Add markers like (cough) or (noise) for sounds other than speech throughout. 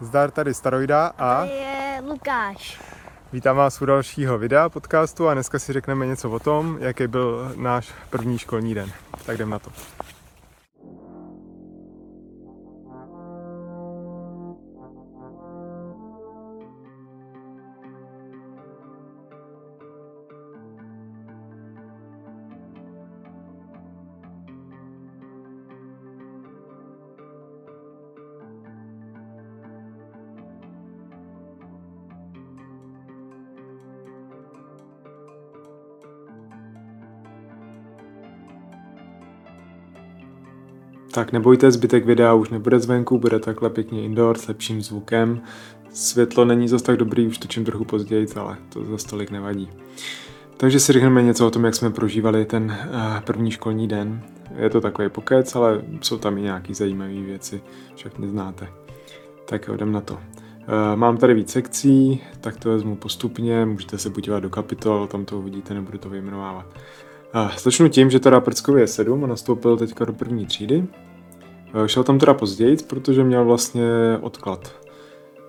Zdar tady Staroida a Tady je Lukáš. vítám vás u dalšího videa podcastu a dneska si řekneme něco o tom, jaký byl náš první školní den. Tak jdem na to. Tak nebojte, zbytek videa už nebude zvenku, bude takhle pěkně indoor s lepším zvukem. Světlo není zas tak dobrý, už točím trochu později, ale to za tolik nevadí. Takže si řekneme něco o tom, jak jsme prožívali ten uh, první školní den. Je to takový pokec, ale jsou tam i nějaké zajímavé věci, všechny znáte. Tak jo, jdem na to. Uh, mám tady víc sekcí, tak to vezmu postupně, můžete se podívat do kapitol, tam to uvidíte, nebudu to vyjmenovávat. Uh, začnu tím, že teda Prckovi je 7 a nastoupil teďka do první třídy. Uh, šel tam teda později, protože měl vlastně odklad.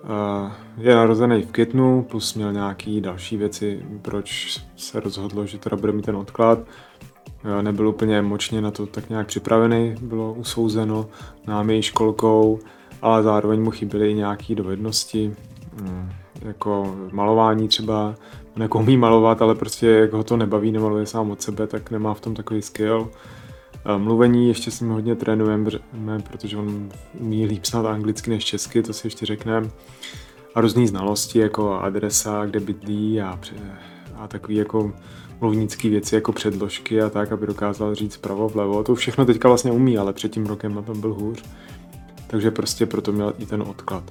Uh, je narozený v květnu, plus měl nějaký další věci, proč se rozhodlo, že teda bude mít ten odklad. Uh, nebyl úplně emočně na to tak nějak připravený, bylo usouzeno námi školkou, ale zároveň mu chyběly i nějaké dovednosti, um, jako malování třeba, on jako umí malovat, ale prostě jak ho to nebaví, nemaluje sám od sebe, tak nemá v tom takový skill. Mluvení ještě s ním hodně trénujeme, protože on umí líp snad anglicky než česky, to si ještě řekneme. A různé znalosti, jako adresa, kde bydlí a, a takový jako mluvnické věci, jako předložky a tak, aby dokázal říct pravo, vlevo. To všechno teďka vlastně umí, ale před tím rokem na tom byl hůř. Takže prostě proto měl i ten odklad.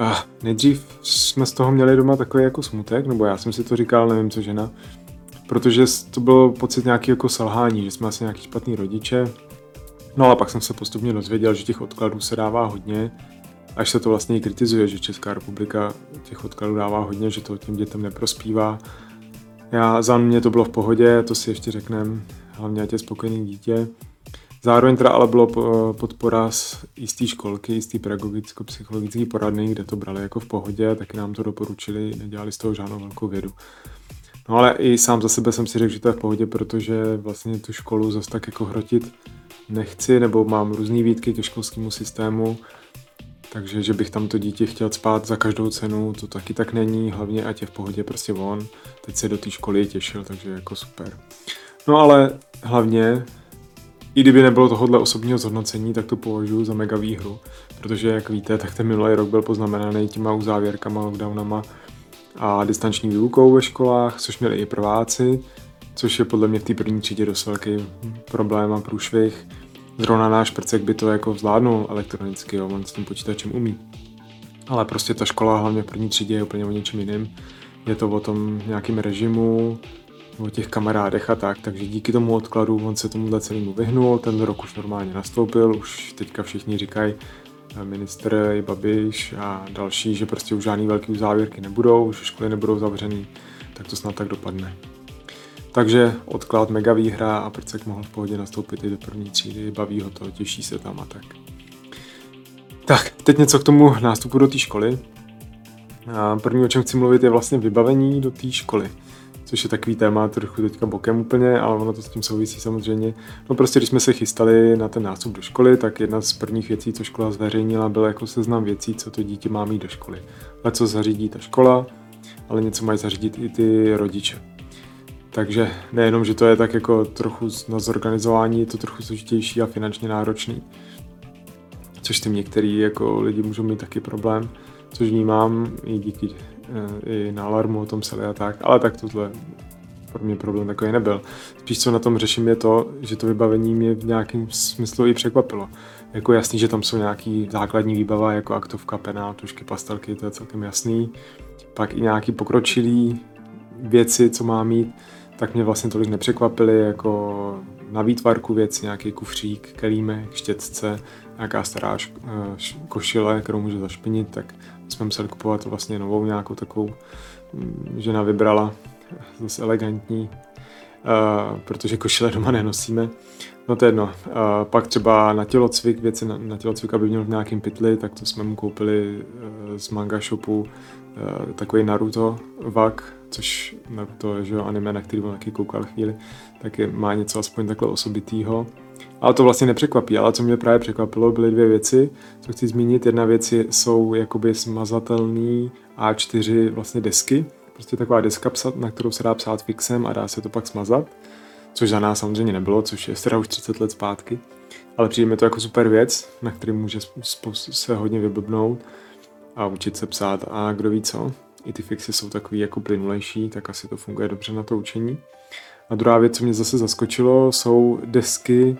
Uh, nejdřív jsme z toho měli doma takový jako smutek, nebo já jsem si to říkal, nevím co žena, protože to bylo pocit nějaký jako selhání, že jsme asi nějaký špatný rodiče. No ale pak jsem se postupně dozvěděl, že těch odkladů se dává hodně, až se to vlastně i kritizuje, že Česká republika těch odkladů dává hodně, že to těm dětem neprospívá. Já, za mě to bylo v pohodě, to si ještě řekneme, hlavně ať je spokojený dítě. Zároveň teda ale bylo podpora z jistý školky, jistý pedagogicko-psychologický poradny, kde to brali jako v pohodě, taky nám to doporučili, nedělali z toho žádnou velkou vědu. No ale i sám za sebe jsem si řekl, že to je v pohodě, protože vlastně tu školu zase tak jako hrotit nechci, nebo mám různé výtky ke školskému systému, takže že bych tam to dítě chtěl spát za každou cenu, to taky tak není, hlavně ať je v pohodě prostě on. Teď se do té školy těšil, takže jako super. No ale hlavně, i kdyby nebylo tohohle osobního zhodnocení, tak to považuji za mega výhru, protože jak víte, tak ten minulý rok byl poznamenaný těma uzávěrkama, lockdownama, a distanční výukou ve školách, což měli i prváci, což je podle mě v té první třídě dost velký problém a průšvih. Zrovna náš prcek by to jako zvládnul elektronicky, jo, on s tím počítačem umí. Ale prostě ta škola hlavně v první třídě je úplně o něčem jiným. Je to o tom nějakým režimu, o těch kamarádech a tak, takže díky tomu odkladu on se tomuhle celému vyhnul, ten rok už normálně nastoupil, už teďka všichni říkají, minister i Babiš a další, že prostě už žádný velký závěrky nebudou, už školy nebudou zavřený, tak to snad tak dopadne. Takže odklad mega výhra a Prcek mohl v pohodě nastoupit i do první třídy, baví ho to, těší se tam a tak. Tak, teď něco k tomu nástupu do té školy. První, o čem chci mluvit, je vlastně vybavení do té školy což je takový téma trochu teďka bokem úplně, ale ono to s tím souvisí samozřejmě. No prostě, když jsme se chystali na ten nástup do školy, tak jedna z prvních věcí, co škola zveřejnila, byla jako seznam věcí, co to dítě má mít do školy. Ale co zařídí ta škola, ale něco mají zařídit i ty rodiče. Takže nejenom, že to je tak jako trochu na zorganizování, je to trochu složitější a finančně náročný. Což tím některý jako lidi můžou mít taky problém, což vnímám i díky i na alarmu o tom psali a tak, ale tak tohle pro mě problém takový nebyl. Spíš co na tom řeším je to, že to vybavení mě v nějakém smyslu i překvapilo. Jako jasný, že tam jsou nějaký základní výbava, jako aktovka, penál, tušky, pastelky, to je celkem jasný. Pak i nějaký pokročilý věci, co má mít, tak mě vlastně tolik nepřekvapily, jako na výtvarku věci, nějaký kufřík, kelímek, štětce, nějaká stará eh, košile, kterou může zašpinit, tak jsme museli kupovat vlastně novou nějakou takovou, mm, žena vybrala, (laughs) zase elegantní. uh, protože košile doma nenosíme. No to je jedno. Uh, pak třeba na tělocvik, věci na, na tělocvik, aby měl v nějakým pytli, tak to jsme mu koupili uh, z manga shopu takový Naruto vak, což Naruto je že jo, anime, na který byl taky koukal chvíli, tak je, má něco aspoň takhle osobitýho. Ale to vlastně nepřekvapí, ale co mě právě překvapilo, byly dvě věci, co chci zmínit. Jedna věc je, jsou jakoby smazatelný A4 vlastně desky, prostě taková deska, psat, na kterou se dá psát fixem a dá se to pak smazat, což za nás samozřejmě nebylo, což je teda už 30 let zpátky. Ale přijde mi to jako super věc, na který může se hodně vyblbnout a učit se psát a kdo ví co. I ty fixy jsou takový jako plynulejší, tak asi to funguje dobře na to učení. A druhá věc, co mě zase zaskočilo, jsou desky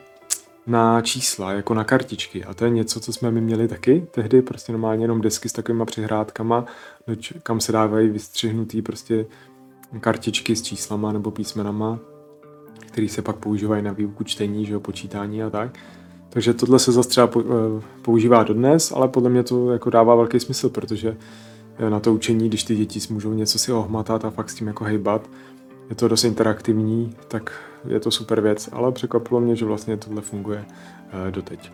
na čísla, jako na kartičky. A to je něco, co jsme my měli taky tehdy, prostě normálně jenom desky s takovýma přihrádkama, kam se dávají vystřihnutý prostě kartičky s číslama nebo písmenama, které se pak používají na výuku čtení, že jo, počítání a tak. Takže tohle se zase třeba eh, používá dodnes, ale podle mě to jako dává velký smysl, protože na to učení, když ty děti můžou něco si ohmatat a fakt s tím jako hejbat, je to dost interaktivní, tak je to super věc, ale překvapilo mě, že vlastně tohle funguje uh, doteď.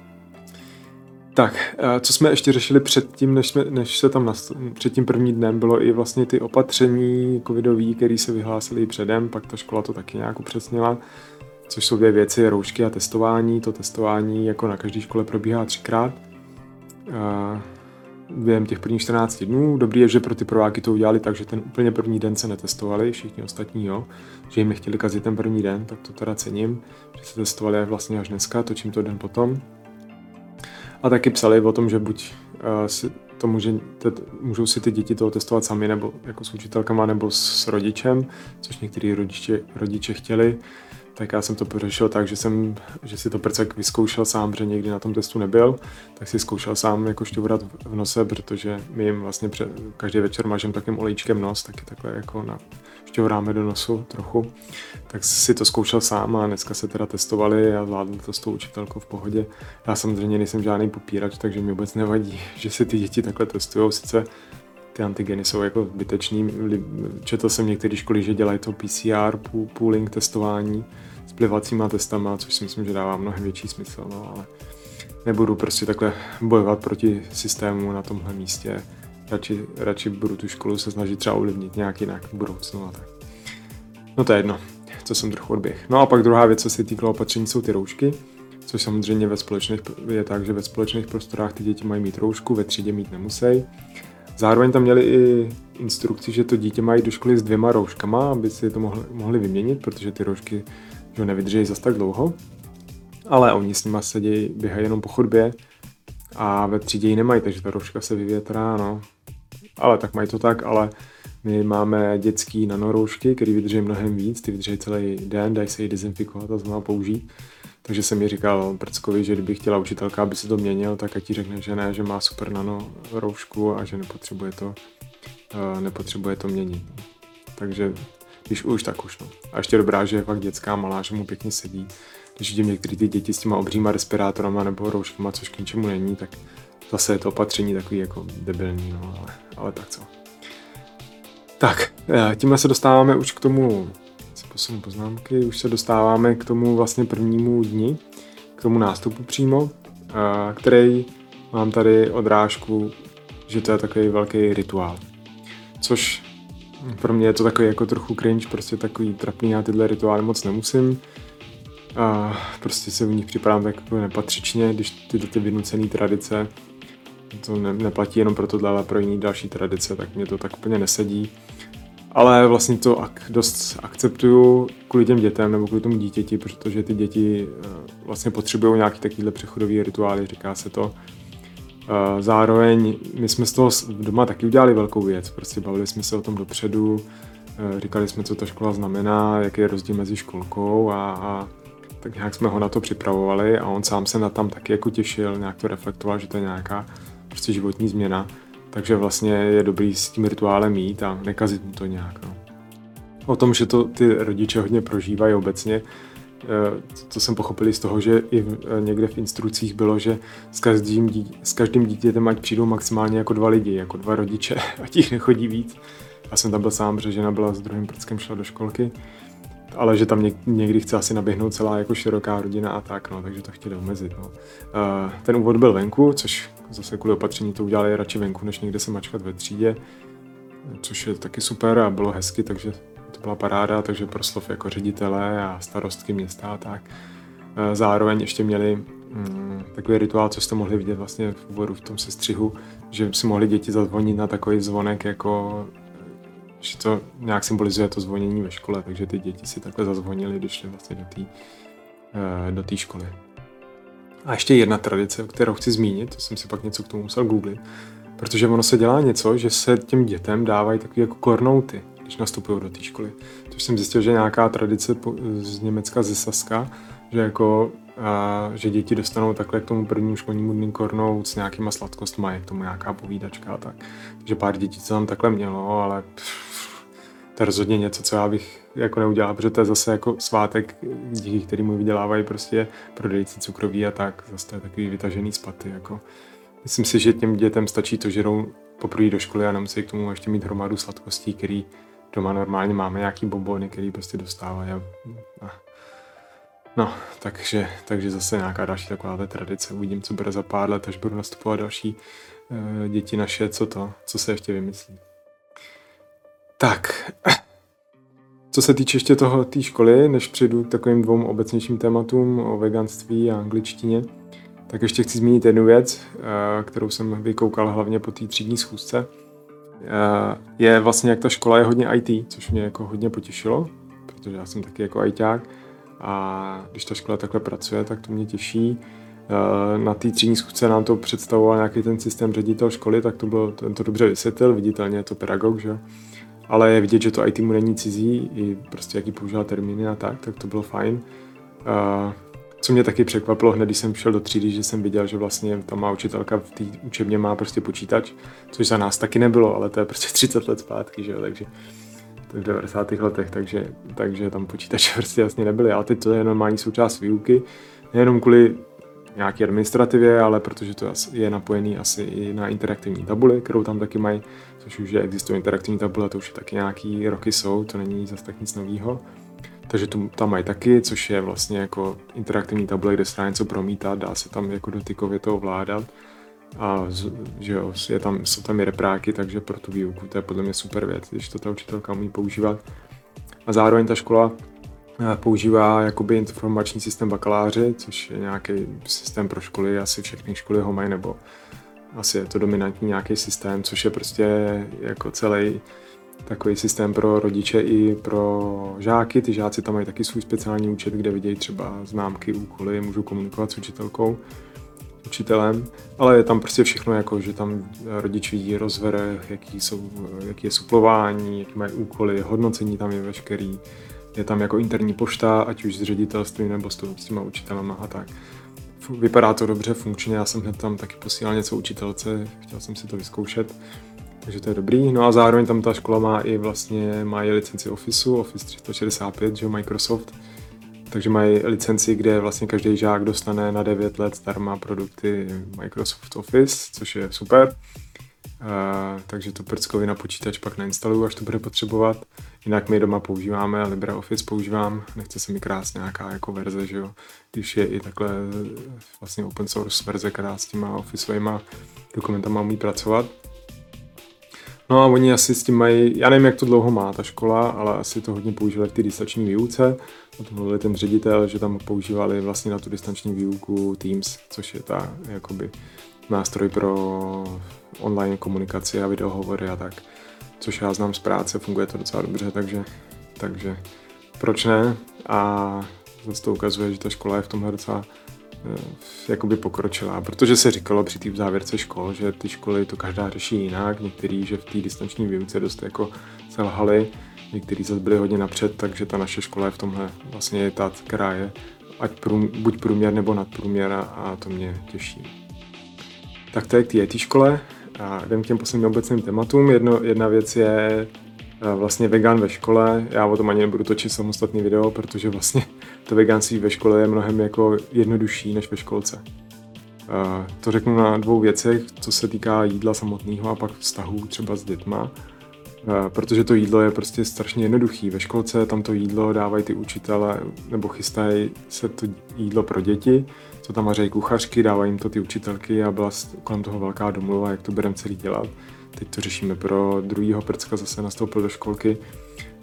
Tak, uh, co jsme ještě řešili předtím, než, jsme, než se tam nast- před tím prvním dnem, bylo i vlastně ty opatření covidový, které se vyhlásily předem, pak ta škola to taky nějak upřesnila, což jsou dvě věci, roušky a testování. To testování jako na každé škole probíhá třikrát. Během těch prvních 14 dnů. Dobrý je, že pro ty prváky to udělali tak, že ten úplně první den se netestovali, všichni ostatní jo, že jim nechtěli kazit ten první den, tak to teda cením, že se testovali vlastně až dneska, točím to den potom. A taky psali o tom, že buď uh, si to může, te, můžou si ty děti toho testovat sami, nebo jako s učitelkama, nebo s rodičem, což některý rodiče, rodiče chtěli tak já jsem to pořešil tak, že, jsem, že si to prcek vyzkoušel sám, protože někdy na tom testu nebyl, tak si zkoušel sám jako šťourat v nose, protože my jim vlastně před, každý večer mažem takým olejčkem nos, taky takhle jako na, šťouráme do nosu trochu. Tak si to zkoušel sám a dneska se teda testovali a zvládl to s tou učitelkou v pohodě. Já samozřejmě nejsem žádný popírač, takže mi vůbec nevadí, (laughs) že si ty děti takhle testují. Sice ty antigeny jsou jako zbytečný. Četl jsem některé školy, že dělají to PCR, pooling testování s plivacíma testama, což si myslím, že dává mnohem větší smysl, no, ale nebudu prostě takhle bojovat proti systému na tomhle místě. Radši, radši budu tu školu se snažit třeba ovlivnit nějak jinak v budoucnu a tak. No to je jedno, co jsem trochu odběh. No a pak druhá věc, co se týkalo opatření, jsou ty roušky, což samozřejmě ve společných, je tak, že ve společných prostorách ty děti mají mít roušku, ve třídě mít nemusí. Zároveň tam měli i instrukci, že to dítě mají do školy s dvěma rouškama, aby si to mohli, mohli vyměnit, protože ty roušky že nevydrží zas tak dlouho. Ale oni s nima sedí, běhají jenom po chodbě a ve třídě ji nemají, takže ta rouška se vyvětrá, no. Ale tak mají to tak, ale my máme dětský nanoroušky, které vydrží mnohem víc, ty vydrží celý den, dají se ji dezinfikovat a znovu použít. Takže jsem mi říkal Prckovi, že kdyby chtěla učitelka, aby si to měnil, tak ať ti řekne, že ne, že má super nano roušku a že nepotřebuje to, uh, nepotřebuje to měnit. Takže když už, tak už. No. A ještě dobrá, že je fakt dětská malá, že mu pěkně sedí. Když vidím některé ty děti s těma obříma respirátorama nebo rouškama, což k ničemu není, tak zase je to opatření takový jako debilní, no, ale, ale tak co. Tak, eh, tímhle se dostáváme už k tomu posunu poznámky, už se dostáváme k tomu vlastně prvnímu dni, k tomu nástupu přímo, který mám tady odrážku, že to je takový velký rituál. Což pro mě je to takový jako trochu cringe, prostě takový trapný, já tyhle rituály moc nemusím. A prostě se v nich připadám tak jako nepatřičně, když tyhle ty vynucené tradice, to ne, neplatí jenom pro tohle, ale pro jiné další tradice, tak mě to tak úplně nesedí ale vlastně to ak, dost akceptuju kvůli těm dětem nebo kvůli tomu dítěti, protože ty děti uh, vlastně potřebují nějaký takovýhle přechodový rituály, říká se to. Uh, zároveň my jsme z toho doma taky udělali velkou věc, prostě bavili jsme se o tom dopředu, uh, říkali jsme, co ta škola znamená, jaký je rozdíl mezi školkou a, a tak nějak jsme ho na to připravovali a on sám se na tam taky jako těšil, nějak to reflektoval, že to je nějaká prostě životní změna. Takže vlastně je dobrý s tím rituálem mít a nekazit mu to nějak. No. O tom, že to ty rodiče hodně prožívají obecně, eh, to jsem pochopil z toho, že i eh, někde v instrukcích bylo, že s každým, dítě, s každým dítětem ať přijdou maximálně jako dva lidi, jako dva rodiče, (laughs) ať jich nechodí víc. Já jsem tam byl sám, protože žena byla s druhým prckem šla do školky. Ale že tam někdy chce asi naběhnout celá jako široká rodina a tak, no, takže to chtěli omezit. No. Uh, ten úvod byl venku, což zase kvůli opatření to udělali radši venku, než někde se mačkat ve třídě, což je taky super a bylo hezky, takže to byla paráda, takže proslov jako ředitele a starostky města a tak. Uh, zároveň ještě měli um, takový rituál, co jste mohli vidět vlastně v úvodu v tom sestřihu, že si mohli děti zazvonit na takový zvonek jako že to nějak symbolizuje to zvonění ve škole, takže ty děti si takhle zazvonili, když šli vlastně do té eh, do školy. A ještě jedna tradice, kterou chci zmínit, to jsem si pak něco k tomu musel googlit, protože ono se dělá něco, že se těm dětem dávají takové jako kornouty, když nastupují do té školy. Což jsem zjistil, že nějaká tradice z Německa, ze Saska, že jako a, že děti dostanou takhle k tomu prvnímu školnímu dní kornout s nějakýma sladkostmi, je k tomu nějaká povídačka a tak. Takže pár dětí to tam takhle mělo, ale pff, to je rozhodně něco, co já bych jako neudělal, protože to je zase jako svátek, díky kterému vydělávají prostě prodejci cukroví a tak, zase to je takový vytažený spaty, jako. Myslím si, že těm dětem stačí to, že jdou poprvé do školy a nemusí k tomu ještě mít hromadu sladkostí, který doma normálně máme, nějaký bombony, který prostě dostávají a, a No, takže, takže zase nějaká další taková tradice. Uvidím, co bude za pár let, až budu nastupovat další uh, děti naše, co to, co se ještě vymyslí. Tak, co se týče ještě toho té školy, než přijdu k takovým dvou obecnějším tématům o veganství a angličtině, tak ještě chci zmínit jednu věc, eh, kterou jsem vykoukal hlavně po té třídní schůzce. Eh, je vlastně, jak ta škola je hodně IT, což mě jako hodně potěšilo, protože já jsem taky jako ITák a když ta škola takhle pracuje, tak to mě těší. Eh, na té třídní schůzce nám to představoval nějaký ten systém ředitel školy, tak to bylo, ten to dobře vysvětlil, viditelně je to pedagog, že ale je vidět, že to IT mu není cizí, i prostě jaký používá termíny a tak, tak to bylo fajn. Co mě taky překvapilo hned, když jsem šel do třídy, že jsem viděl, že vlastně tam má učitelka v té učebně má prostě počítač, což za nás taky nebylo, ale to je prostě (laughs) 30 let zpátky, že jo, takže v 90. letech, takže, takže tam počítače (laughs) prostě jasně nebyly, ale teď to je normální součást výuky, nejenom kvůli nějaké administrativě, ale protože to je napojený asi i na interaktivní tabuli, kterou tam taky mají, což už je existuje interaktivní tabule, to už je taky nějaký roky jsou, to není zase tak nic nového. Takže tu, tam mají taky, což je vlastně jako interaktivní tabule, kde se dá něco promítat, dá se tam jako dotykově to ovládat. A že jo, je tam, jsou tam i repráky, takže pro tu výuku to je podle mě super věc, když to ta učitelka umí používat. A zároveň ta škola používá jakoby informační systém bakaláře, což je nějaký systém pro školy, asi všechny školy ho mají, nebo asi je to dominantní nějaký systém, což je prostě jako celý takový systém pro rodiče i pro žáky. Ty žáci tam mají taky svůj speciální účet, kde vidějí třeba známky, úkoly, můžou komunikovat s učitelkou, učitelem, ale je tam prostě všechno, jako že tam rodič vidí rozvrh, jaký, jsou, jaký je suplování, jaký mají úkoly, hodnocení tam je veškerý, je tam jako interní pošta, ať už s ředitelstvím nebo s, s těma učitelama a tak vypadá to dobře, funkčně, já jsem hned tam taky posílal něco učitelce, chtěl jsem si to vyzkoušet, takže to je dobrý. No a zároveň tam ta škola má i vlastně, má i licenci Officeu, Office 365, že Microsoft, takže mají licenci, kde vlastně každý žák dostane na 9 let zdarma produkty Microsoft Office, což je super. Takže to prckovi na počítač pak nainstaluju, až to bude potřebovat. Jinak my doma používáme, LibreOffice používám, nechce se mi krásně nějaká jako verze, že jo, když je i takhle vlastně open source verze, která s těma officeovými dokumentama umí pracovat. No a oni asi s tím mají, já nevím, jak to dlouho má ta škola, ale asi to hodně používali v té distanční výuce. O tom mluvil ten ředitel, že tam používali vlastně na tu distanční výuku Teams, což je ta jakoby nástroj pro online komunikaci a videohovory a tak, což já znám z práce, funguje to docela dobře, takže, takže proč ne? A zase to ukazuje, že ta škola je v tomhle docela eh, jakoby pokročila, protože se říkalo při té závěrce škol, že ty školy to každá řeší jinak, některý, že v té distanční výuce dost jako selhali, některý zase byli hodně napřed, takže ta naše škola je v tomhle vlastně ta, která je ať prům, buď průměr nebo nadprůměr a, a to mě těší. Tak to je k té IT škole. A jdem k těm posledním obecným tématům. Jedno, jedna věc je eh, vlastně vegan ve škole. Já o tom ani nebudu točit samostatný video, protože vlastně to veganství ve škole je mnohem jako jednodušší než ve školce. Uh, to řeknu na dvou věcech, co se týká jídla samotného a pak vztahů třeba s dětma. Protože to jídlo je prostě strašně jednoduchý. Ve školce tam to jídlo dávají ty učitele, nebo chystají se to jídlo pro děti, co tam vaří kuchařky, dávají jim to ty učitelky a byla kolem toho velká domluva, jak to budeme celý dělat. Teď to řešíme pro druhýho prcka, zase nastoupil do školky,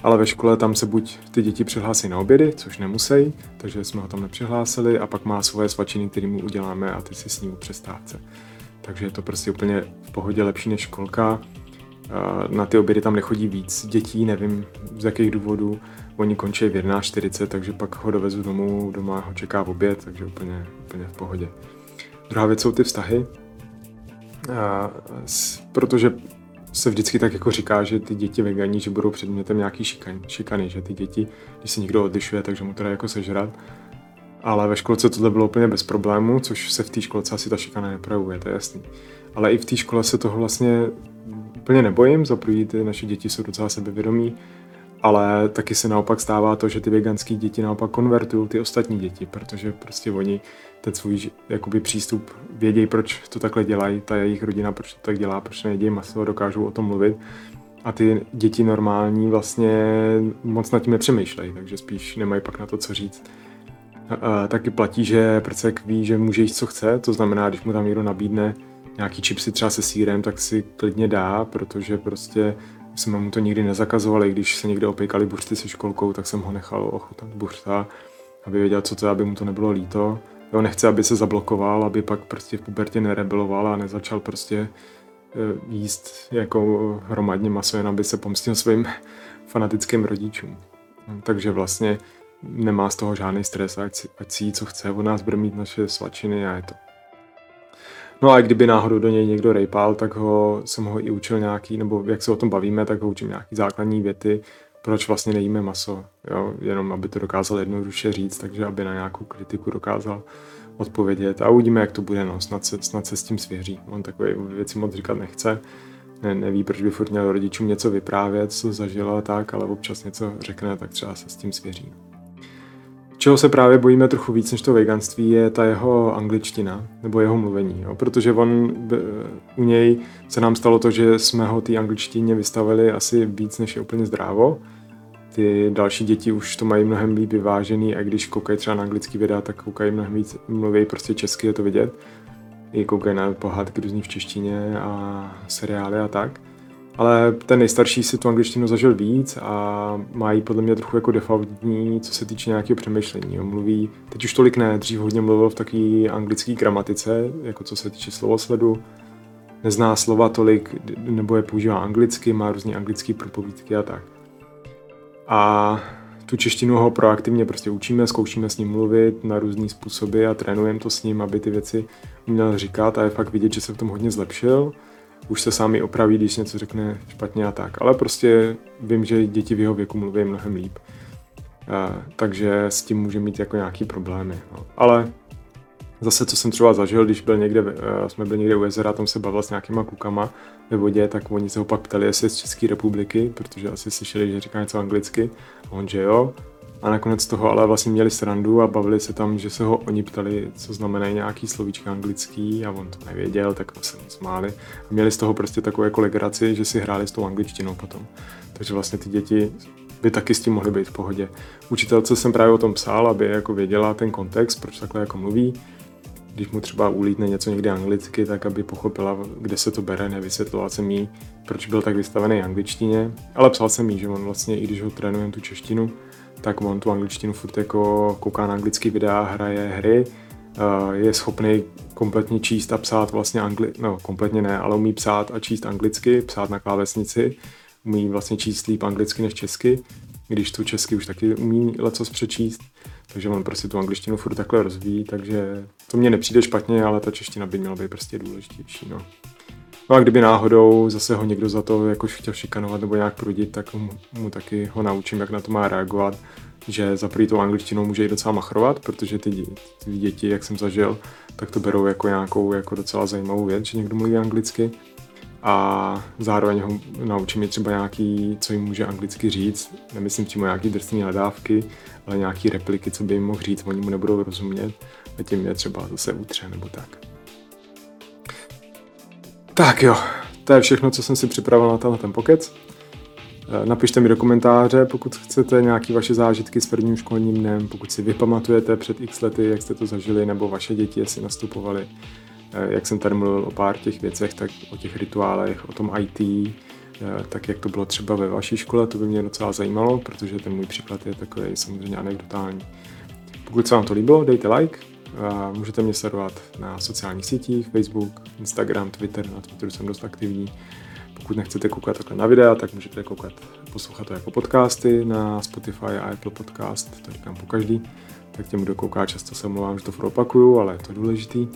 ale ve škole tam se buď ty děti přihlásí na obědy, což nemusí, takže jsme ho tam nepřihlásili a pak má svoje svačiny, které mu uděláme a ty si s ním přestávce. Takže je to prostě úplně v pohodě lepší než školka. Na ty obědy tam nechodí víc dětí, nevím z jakých důvodů. Oni končí v 11.40, takže pak ho dovezu domů, doma ho čeká v oběd, takže úplně, úplně v pohodě. Druhá věc jsou ty vztahy, protože se vždycky tak jako říká, že ty děti veganí, že budou předmětem nějaký šikany, šikany, že ty děti, když se někdo odlišuje, takže mu to jako sežrat. Ale ve školce tohle bylo úplně bez problémů, což se v té školce asi ta šikana neprojevuje, to je jasný. Ale i v té škole se toho vlastně úplně nebojím, za ty naše děti jsou docela sebevědomí, ale taky se naopak stává to, že ty veganské děti naopak konvertují ty ostatní děti, protože prostě oni ten svůj jakoby přístup vědějí, proč to takhle dělají, ta jejich rodina, proč to tak dělá, proč nejedí maso, dokážou o tom mluvit. A ty děti normální vlastně moc nad tím nepřemýšlejí, takže spíš nemají pak na to co říct. A, taky platí, že prcek ví, že může jíst, co chce, to znamená, když mu tam někdo nabídne nějaký čipsy třeba se sírem, tak si klidně dá, protože prostě jsme mu to nikdy nezakazovali, když se někde opěkali buřty se školkou, tak jsem ho nechal ochutat buřta, aby věděl, co to je, aby mu to nebylo líto. Jo, nechce, aby se zablokoval, aby pak prostě v pubertě nerebeloval a nezačal prostě e, jíst jako hromadně maso, jen aby se pomstil svým (laughs) fanatickým rodičům. Takže vlastně nemá z toho žádný stres, ať si, ať si jí, co chce, od nás bude mít naše svačiny a je to No a kdyby náhodou do něj někdo rejpal, tak ho jsem ho i učil nějaký, nebo jak se o tom bavíme, tak ho učím nějaký základní věty, proč vlastně nejíme maso, jo? jenom aby to dokázal jednoduše říct, takže aby na nějakou kritiku dokázal odpovědět a uvidíme, jak to bude, no, snad se, snad se s tím svěří. On takové věci moc říkat nechce, ne, neví, proč by furt měl rodičům něco vyprávět, co zažil a tak, ale občas něco řekne, tak třeba se s tím svěří. Čeho se právě bojíme trochu víc než to veganství, je ta jeho angličtina, nebo jeho mluvení, jo? protože on, u něj se nám stalo to, že jsme ho té angličtině vystavili asi víc, než je úplně zdrávo. Ty další děti už to mají mnohem líp vyvážený a když koukají třeba na anglický videa, tak koukají mnohem víc, mluví prostě česky, je to vidět. I koukají na pohádky různý v češtině a seriály a tak. Ale ten nejstarší si tu angličtinu zažil víc a má ji podle mě trochu jako defaultní, co se týče nějakého přemýšlení. On mluví, teď už tolik ne, dřív hodně mluvil v takové anglické gramatice, jako co se týče slovosledu. Nezná slova tolik, nebo je používá anglicky, má různé anglické propovídky a tak. A tu češtinu ho proaktivně prostě učíme, zkoušíme s ním mluvit na různé způsoby a trénujeme to s ním, aby ty věci uměl říkat a je fakt vidět, že se v tom hodně zlepšil už se sami opraví, když něco řekne špatně a tak. Ale prostě vím, že děti v jeho věku mluví mnohem líp. A, takže s tím může mít jako nějaký problémy. No. Ale zase, co jsem třeba zažil, když byl někde, jsme byli někde u jezera, tam se bavil s nějakýma klukama ve vodě, tak oni se ho pak ptali, jestli je z České republiky, protože asi slyšeli, že říká něco anglicky. A on, že jo. A nakonec toho ale vlastně měli srandu a bavili se tam, že se ho oni ptali, co znamenají nějaký slovíčka anglický a on to nevěděl, tak se mu smáli. A měli z toho prostě takovou jako legraci, že si hráli s tou angličtinou potom. Takže vlastně ty děti by taky s tím mohly být v pohodě. Učitelce jsem právě o tom psal, aby jako věděla ten kontext, proč takhle jako mluví. Když mu třeba ulítne něco někdy anglicky, tak aby pochopila, kde se to bere, nevysvětloval jsem jí, proč byl tak vystavený angličtině. Ale psal jsem jí, že on vlastně, i když ho trénujeme tu češtinu, tak on tu angličtinu furt jako kouká na anglický videa, hraje hry, je schopný kompletně číst a psát vlastně angli, no kompletně ne, ale umí psát a číst anglicky, psát na klávesnici, umí vlastně číst líp anglicky než česky, když tu česky už taky umí lecos přečíst, takže on prostě tu angličtinu furt takhle rozvíjí, takže to mně nepřijde špatně, ale ta čeština by měla být prostě důležitější, no. No a kdyby náhodou zase ho někdo za to jako chtěl šikanovat nebo nějak prudit, tak mu, mu taky ho naučím, jak na to má reagovat, že za prvý tou angličtinou může i docela machrovat, protože ty, děti, ty děti, jak jsem zažil, tak to berou jako nějakou jako docela zajímavou věc, že někdo mluví anglicky. A zároveň ho naučím je třeba nějaký, co jim může anglicky říct, nemyslím přímo nějaký drsné nadávky, ale nějaký repliky, co by jim mohl říct, oni mu nebudou rozumět. A tím je třeba zase utře nebo tak. Tak jo, to je všechno, co jsem si připravil na tenhle ten pokec. Eh, napište mi do komentáře, pokud chcete nějaké vaše zážitky s prvním školním dnem, pokud si vypamatujete před x lety, jak jste to zažili, nebo vaše děti, jestli nastupovali. Eh, jak jsem tady mluvil o pár těch věcech, tak o těch rituálech, o tom IT, eh, tak jak to bylo třeba ve vaší škole, to by mě docela zajímalo, protože ten můj příklad je takový samozřejmě anekdotální. Pokud se vám to líbilo, dejte like, můžete mě sledovat na sociálních sítích, Facebook, Instagram, Twitter, na Twitteru jsem dost aktivní. Pokud nechcete koukat takhle na videa, tak můžete koukat, poslouchat to jako podcasty na Spotify a Apple Podcast, to říkám po každý. Tak těm, kdo kouká, často se omlouvám, že to opakuju, ale je to důležitý.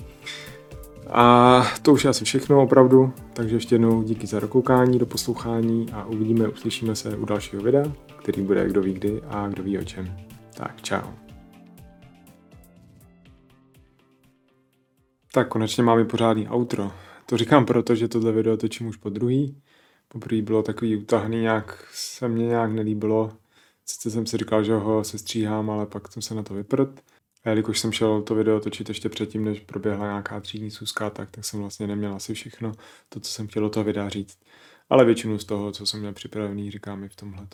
A to už je asi všechno opravdu, takže ještě jednou díky za dokoukání, do poslouchání a uvidíme, uslyšíme se u dalšího videa, který bude kdo ví kdy a kdo ví o čem. Tak čau. Tak konečně máme pořádný outro. To říkám proto, že tohle video točím už po druhý. Poprvé bylo takový utahný, nějak se mně nějak nelíbilo. Sice jsem si říkal, že ho se stříhám, ale pak jsem se na to vyprt. A jelikož jsem šel to video točit ještě předtím, než proběhla nějaká třídní schůzka, tak, tak jsem vlastně neměl asi všechno to, co jsem chtěl do toho videa říct. Ale většinu z toho, co jsem měl připravený, říkám i v tomhle.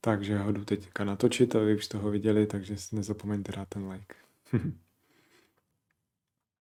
Takže ho jdu teďka natočit a vy už toho viděli, takže nezapomeňte dát ten like. (laughs)